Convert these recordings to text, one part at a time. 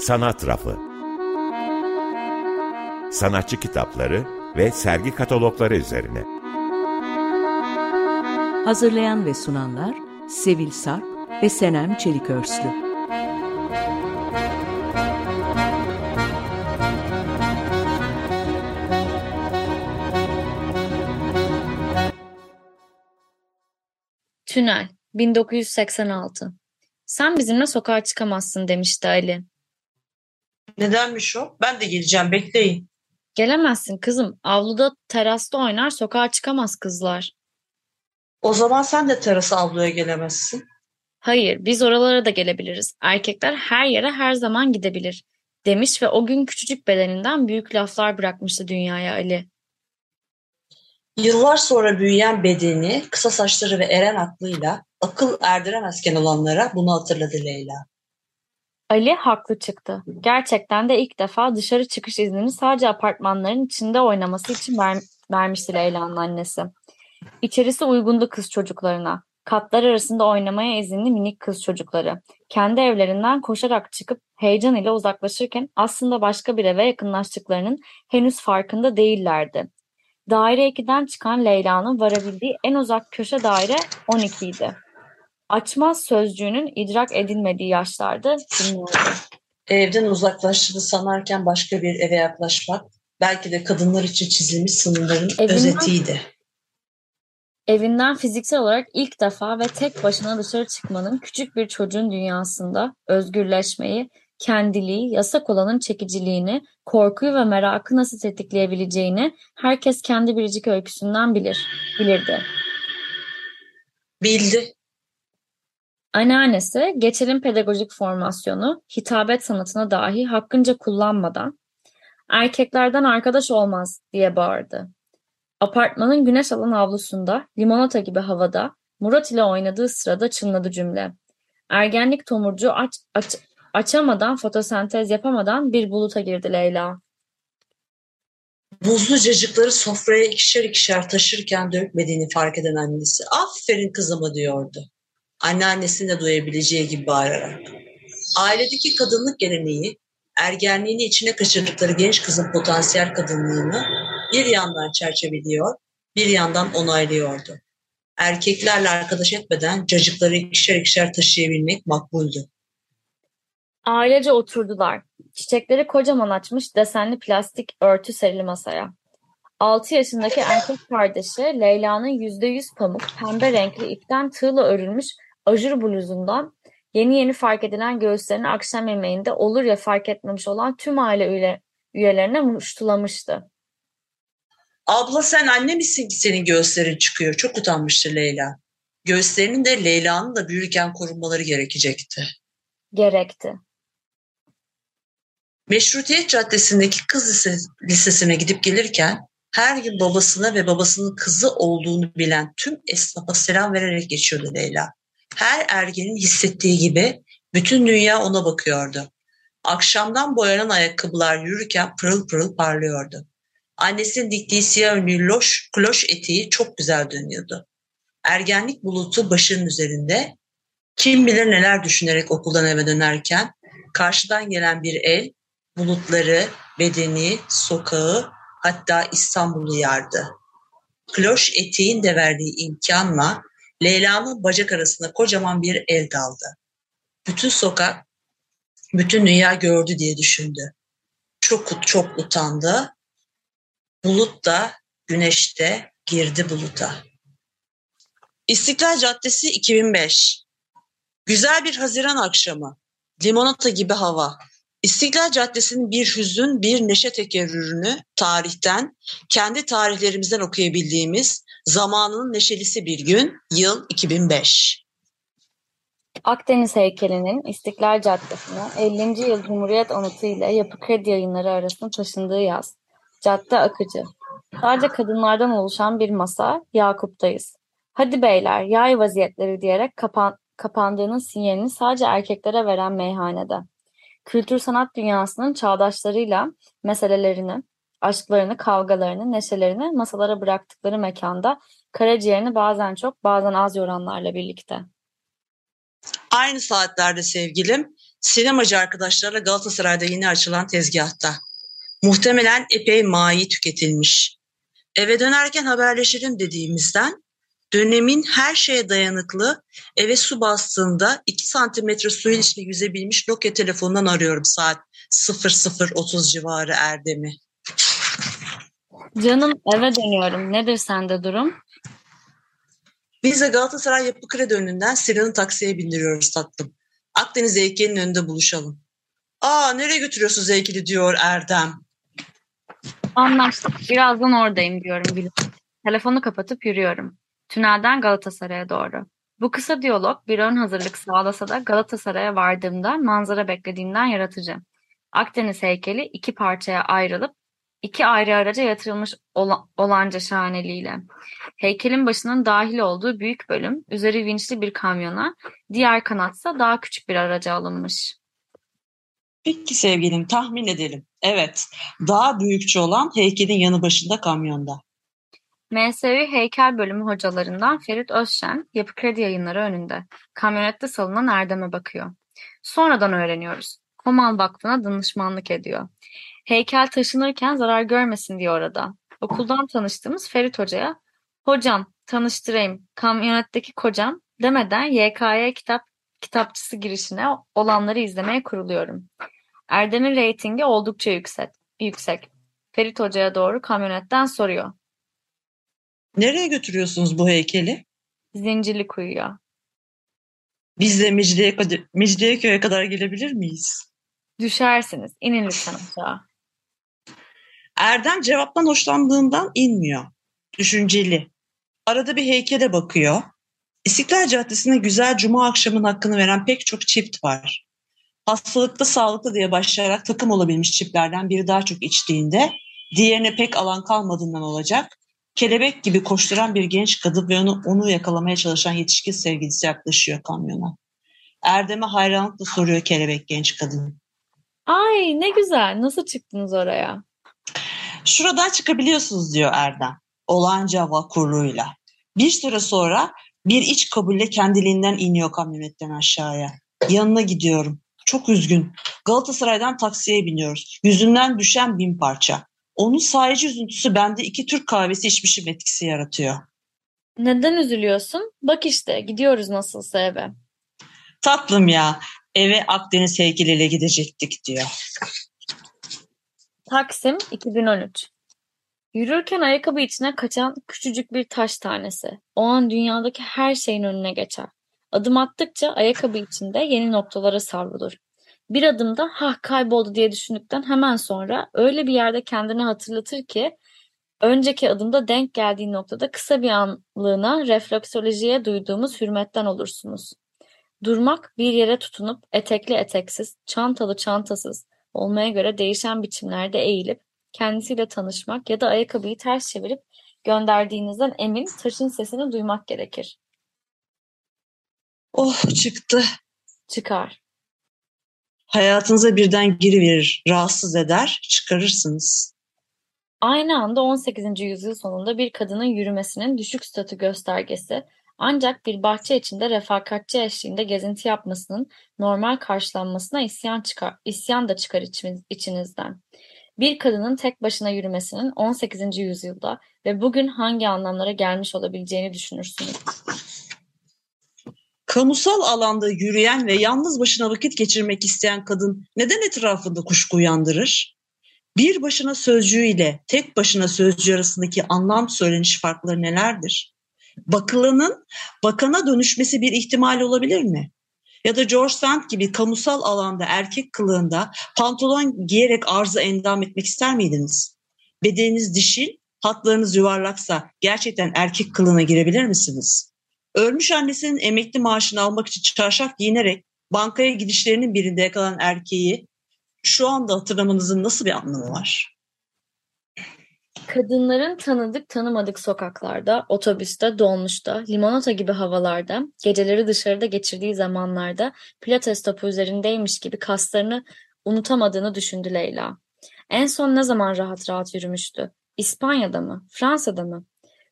Sanat Rafı Sanatçı kitapları ve sergi katalogları üzerine. Hazırlayan ve sunanlar Sevil Sarp ve Senem Çelikörslü. Tünel 1986 Sen bizimle sokağa çıkamazsın demişti Ali. Nedenmiş o? Ben de geleceğim bekleyin. Gelemezsin kızım. Avluda terasta oynar sokağa çıkamaz kızlar. O zaman sen de terasa avluya gelemezsin. Hayır biz oralara da gelebiliriz. Erkekler her yere her zaman gidebilir. Demiş ve o gün küçücük bedeninden büyük laflar bırakmıştı dünyaya Ali. Yıllar sonra büyüyen bedeni, kısa saçları ve eren aklıyla akıl erdiremezken olanlara bunu hatırladı Leyla. Ali haklı çıktı. Gerçekten de ilk defa dışarı çıkış iznini sadece apartmanların içinde oynaması için ver, vermişti Leyla'nın annesi. İçerisi uygundu kız çocuklarına. Katlar arasında oynamaya izinli minik kız çocukları. Kendi evlerinden koşarak çıkıp heyecan ile uzaklaşırken aslında başka bir eve yakınlaştıklarının henüz farkında değillerdi. Daire 2'den çıkan Leyla'nın varabildiği en uzak köşe daire 12 idi. Açmaz sözcüğünün idrak edilmediği yaşlarda dinliyordu. Evden uzaklaştığını sanarken başka bir eve yaklaşmak belki de kadınlar için çizilmiş sınırların Evinden- özetiydi. Evinden fiziksel olarak ilk defa ve tek başına dışarı çıkmanın küçük bir çocuğun dünyasında özgürleşmeyi, kendiliği, yasak olanın çekiciliğini, korkuyu ve merakı nasıl tetikleyebileceğini herkes kendi biricik öyküsünden bilir, bilirdi. Bildi. Anneannesi geçelim pedagojik formasyonu, hitabet sanatına dahi hakkınca kullanmadan erkeklerden arkadaş olmaz diye bağırdı. Apartmanın güneş alan avlusunda, limonata gibi havada, Murat ile oynadığı sırada çınladı cümle. Ergenlik tomurcuğu aç, aç, açamadan, fotosentez yapamadan bir buluta girdi Leyla. Buzlu cacıkları sofraya ikişer ikişer taşırken dökmediğini fark eden annesi aferin kızıma diyordu. Anneannesinin de duyabileceği gibi bağırarak. Ailedeki kadınlık geleneği ergenliğini içine kaçırdıkları genç kızın potansiyel kadınlığını bir yandan çerçeveliyor, bir yandan onaylıyordu. Erkeklerle arkadaş etmeden cacıkları ikişer ikişer taşıyabilmek makbuldü. Ailece oturdular. Çiçekleri kocaman açmış desenli plastik örtü serili masaya. 6 yaşındaki erkek kardeşi Leyla'nın yüzde yüz pamuk, pembe renkli ipten tığla örülmüş ajur bluzundan yeni yeni fark edilen göğüslerini akşam yemeğinde olur ya fark etmemiş olan tüm aile üye, üyelerine muştulamıştı. Abla sen anne misin ki senin göğüslerin çıkıyor? Çok utanmıştı Leyla. Göğüslerinin de Leyla'nın da büyürken korunmaları gerekecekti. Gerekti. Meşrutiyet Caddesi'ndeki kız lise- lisesine gidip gelirken her gün babasına ve babasının kızı olduğunu bilen tüm esnafa selam vererek geçiyordu Leyla. Her ergenin hissettiği gibi bütün dünya ona bakıyordu. Akşamdan boyanan ayakkabılar yürürken pırıl pırıl parlıyordu. Annesinin diktiği siyah önlü loş, kloş eteği çok güzel dönüyordu. Ergenlik bulutu başının üzerinde. Kim bilir neler düşünerek okuldan eve dönerken karşıdan gelen bir el bulutları, bedeni, sokağı hatta İstanbul'u yardı. Kloş eteğin de verdiği imkanla Leyla'nın bacak arasına kocaman bir el daldı. Bütün sokak, bütün dünya gördü diye düşündü. Çok çok utandı. Bulut da güneş de girdi buluta. İstiklal Caddesi 2005 Güzel bir Haziran akşamı. Limonata gibi hava. İstiklal Caddesi'nin bir hüzün, bir neşe tekerrürünü tarihten, kendi tarihlerimizden okuyabildiğimiz zamanının neşelisi bir gün, yıl 2005. Akdeniz heykelinin İstiklal Caddesi'ne 50. yıl Cumhuriyet Anıtı ile Yapı Kredi Yayınları arasında taşındığı yaz. Cadde akıcı. Sadece kadınlardan oluşan bir masa, Yakup'tayız. Hadi beyler, yay vaziyetleri diyerek kapan kapandığının sinyalini sadece erkeklere veren meyhanede. Kültür sanat dünyasının çağdaşlarıyla meselelerini, aşklarını, kavgalarını, neşelerini masalara bıraktıkları mekanda karaciğerini bazen çok bazen az yoranlarla birlikte. Aynı saatlerde sevgilim, Sinemacı arkadaşlarla Galatasaray'da yeni açılan tezgahta. Muhtemelen epey mayi tüketilmiş. Eve dönerken haberleşelim dediğimizden dönemin her şeye dayanıklı eve su bastığında 2 santimetre suyun içinde yüzebilmiş Nokia telefonundan arıyorum saat 00.30 civarı Erdem'i. Canım eve dönüyorum. Nedir sende durum? Biz de Galatasaray Yapı Kredi önünden Sinan'ı taksiye bindiriyoruz tatlım. Akdeniz heykelinin önünde buluşalım. Aa nereye götürüyorsunuz heykeli diyor Erdem. Anlaştık. Birazdan oradayım diyorum gülüm. Telefonu kapatıp yürüyorum. Tünelden Galatasaray'a doğru. Bu kısa diyalog bir ön hazırlık sağlasa da Galatasaray'a vardığımda manzara beklediğimden yaratıcı. Akdeniz heykeli iki parçaya ayrılıp iki ayrı araca yatırılmış ola, olanca şahaneliğiyle. Heykelin başının dahil olduğu büyük bölüm üzeri vinçli bir kamyona, diğer kanatsa daha küçük bir araca alınmış. Peki sevgilim tahmin edelim. Evet daha büyükçe olan heykelin yanı başında kamyonda. MSÜ Heykel Bölümü hocalarından Ferit Özşen, Yapı Kredi Yayınları önünde. Kamyonette salınan Erdem'e bakıyor. Sonradan öğreniyoruz. Komal Vakfı'na danışmanlık ediyor. Heykel taşınırken zarar görmesin diye orada. Okuldan tanıştığımız Ferit Hoca'ya "Hocam, tanıştırayım, kamyonetteki kocam." demeden YKY kitap kitapçısı girişine olanları izlemeye kuruluyorum. Erdem'in reytingi oldukça yüksek. yüksek. Ferit Hoca'ya doğru kamyonetten soruyor. Nereye götürüyorsunuz bu heykeli? Zincirli kuyuya. Biz de Mecidiye, Mecidiyeköy'e kadar gelebilir miyiz? Düşersiniz. İnin lütfen aşağı. Erdem cevaptan hoşlandığından inmiyor. Düşünceli. Arada bir heykele bakıyor. İstiklal Caddesi'nde güzel cuma akşamın hakkını veren pek çok çift var. Hastalıkta sağlıklı diye başlayarak takım olabilmiş çiftlerden biri daha çok içtiğinde diğerine pek alan kalmadığından olacak. Kelebek gibi koşturan bir genç kadın ve onu, onu yakalamaya çalışan yetişkin sevgilisi yaklaşıyor kamyona. Erdem'e hayranlıkla soruyor kelebek genç kadın. Ay ne güzel. Nasıl çıktınız oraya? Şuradan çıkabiliyorsunuz diyor Erdem. Olanca vakurluğuyla. Bir süre sonra bir iç kabulle kendiliğinden iniyor kamyonetten aşağıya. Yanına gidiyorum. Çok üzgün. Galatasaray'dan taksiye biniyoruz. Yüzünden düşen bin parça. Onun sadece üzüntüsü bende iki Türk kahvesi içmişim etkisi yaratıyor. Neden üzülüyorsun? Bak işte gidiyoruz nasılsa eve. Tatlım ya eve Akdeniz heykeliyle gidecektik diyor. Taksim 2013 Yürürken ayakkabı içine kaçan küçücük bir taş tanesi. O an dünyadaki her şeyin önüne geçer. Adım attıkça ayakkabı içinde yeni noktalara savrulur. Bir adımda ha kayboldu diye düşündükten hemen sonra öyle bir yerde kendini hatırlatır ki önceki adımda denk geldiği noktada kısa bir anlığına refleksolojiye duyduğumuz hürmetten olursunuz. Durmak bir yere tutunup etekli eteksiz, çantalı çantasız olmaya göre değişen biçimlerde eğilip kendisiyle tanışmak ya da ayakkabıyı ters çevirip gönderdiğinizden emin taşın sesini duymak gerekir. Oh çıktı. Çıkar. Hayatınıza birden giriverir, rahatsız eder, çıkarırsınız. Aynı anda 18. yüzyıl sonunda bir kadının yürümesinin düşük statü göstergesi ancak bir bahçe içinde refakatçi eşliğinde gezinti yapmasının normal karşılanmasına isyan, çıkar, isyan da çıkar içinizden. Bir kadının tek başına yürümesinin 18. yüzyılda ve bugün hangi anlamlara gelmiş olabileceğini düşünürsünüz. Kamusal alanda yürüyen ve yalnız başına vakit geçirmek isteyen kadın neden etrafında kuşku uyandırır? Bir başına sözcüğü ile tek başına sözcüğü arasındaki anlam söyleniş farkları nelerdir? Bakılanın bakana dönüşmesi bir ihtimal olabilir mi? Ya da George Sand gibi kamusal alanda erkek kılığında pantolon giyerek arıza endam etmek ister miydiniz? Bedeniniz dişil, hatlarınız yuvarlaksa gerçekten erkek kılığına girebilir misiniz? Ölmüş annesinin emekli maaşını almak için çarşaf giyinerek bankaya gidişlerinin birinde yakalan erkeği şu anda hatırlamanızın nasıl bir anlamı var? Kadınların tanıdık tanımadık sokaklarda, otobüste, dolmuşta, limonata gibi havalarda, geceleri dışarıda geçirdiği zamanlarda pilates topu üzerindeymiş gibi kaslarını unutamadığını düşündü Leyla. En son ne zaman rahat rahat yürümüştü? İspanya'da mı? Fransa'da mı?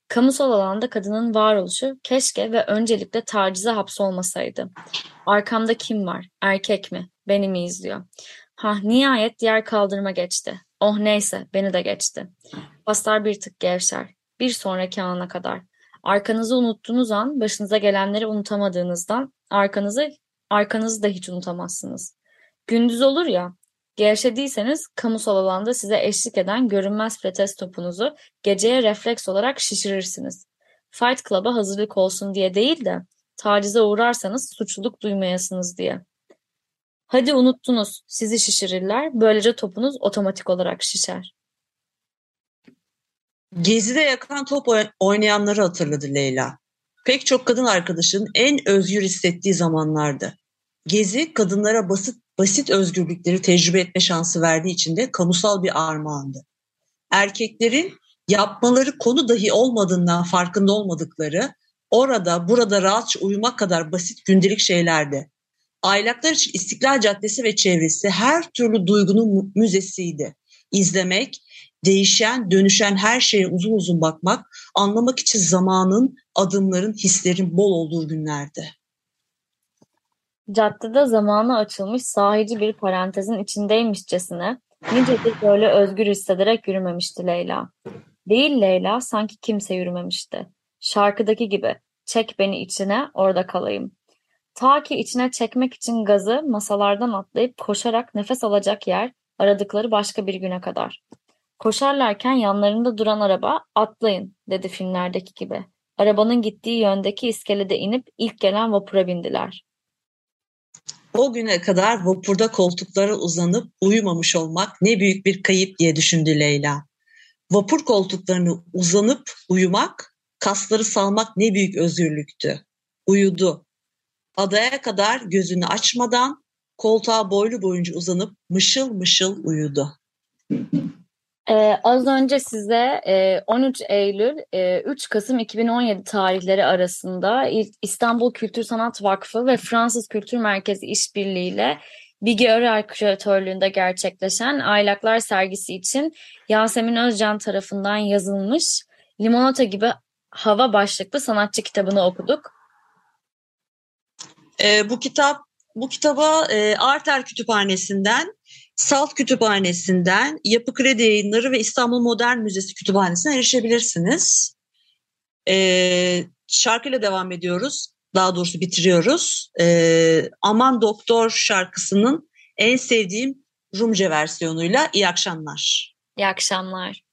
Kamusal alanda kadının varoluşu keşke ve öncelikle tacize hapsolmasaydı. Arkamda kim var? Erkek mi? Beni mi izliyor? Hah nihayet diğer kaldırıma geçti. Oh neyse beni de geçti. Paslar bir tık gevşer. Bir sonraki ana kadar. Arkanızı unuttuğunuz an başınıza gelenleri unutamadığınızdan arkanızı arkanızı da hiç unutamazsınız. Gündüz olur ya gevşediyseniz kamusal alanda size eşlik eden görünmez pilates topunuzu geceye refleks olarak şişirirsiniz. Fight Club'a hazırlık olsun diye değil de tacize uğrarsanız suçluluk duymayasınız diye. Hadi unuttunuz, sizi şişirirler, böylece topunuz otomatik olarak şişer. Gezide yakan top oynayanları hatırladı Leyla. Pek çok kadın arkadaşının en özgür hissettiği zamanlardı. Gezi kadınlara basit basit özgürlükleri tecrübe etme şansı verdiği için de kamusal bir armağandı. Erkeklerin yapmaları konu dahi olmadığından farkında olmadıkları, orada burada rahatça uyumak kadar basit gündelik şeylerdi. Aylaklar için İstiklal Caddesi ve çevresi her türlü duygunun müzesiydi. İzlemek, değişen, dönüşen her şeye uzun uzun bakmak, anlamak için zamanın, adımların, hislerin bol olduğu günlerdi. Caddede zamanı açılmış sahici bir parantezin içindeymişçesine nicedir böyle özgür hissederek yürümemişti Leyla. Değil Leyla, sanki kimse yürümemişti. Şarkıdaki gibi, çek beni içine, orada kalayım. Ta ki içine çekmek için gazı masalardan atlayıp koşarak nefes alacak yer aradıkları başka bir güne kadar. Koşarlarken yanlarında duran araba atlayın dedi filmlerdeki gibi. Arabanın gittiği yöndeki iskelede inip ilk gelen vapura bindiler. O güne kadar vapurda koltuklara uzanıp uyumamış olmak ne büyük bir kayıp diye düşündü Leyla. Vapur koltuklarını uzanıp uyumak, kasları salmak ne büyük özgürlüktü. Uyudu. Adaya kadar gözünü açmadan koltuğa boylu boyunca uzanıp mışıl mışıl uyudu. Ee, az önce size e, 13 Eylül e, 3 Kasım 2017 tarihleri arasında İstanbul Kültür Sanat Vakfı ve Fransız Kültür Merkezi işbirliğiyle Bigi Örer küratörlüğünde gerçekleşen Aylaklar sergisi için Yasemin Özcan tarafından yazılmış Limonata gibi hava başlıklı sanatçı kitabını okuduk. E, bu kitap bu kitaba e, Arter Kütüphanesi'nden, Salt Kütüphanesi'nden, Yapı Kredi Yayınları ve İstanbul Modern Müzesi Kütüphanesi'ne erişebilirsiniz. E, şarkıyla devam ediyoruz. Daha doğrusu bitiriyoruz. E, Aman Doktor şarkısının en sevdiğim Rumce versiyonuyla iyi akşamlar. İyi akşamlar.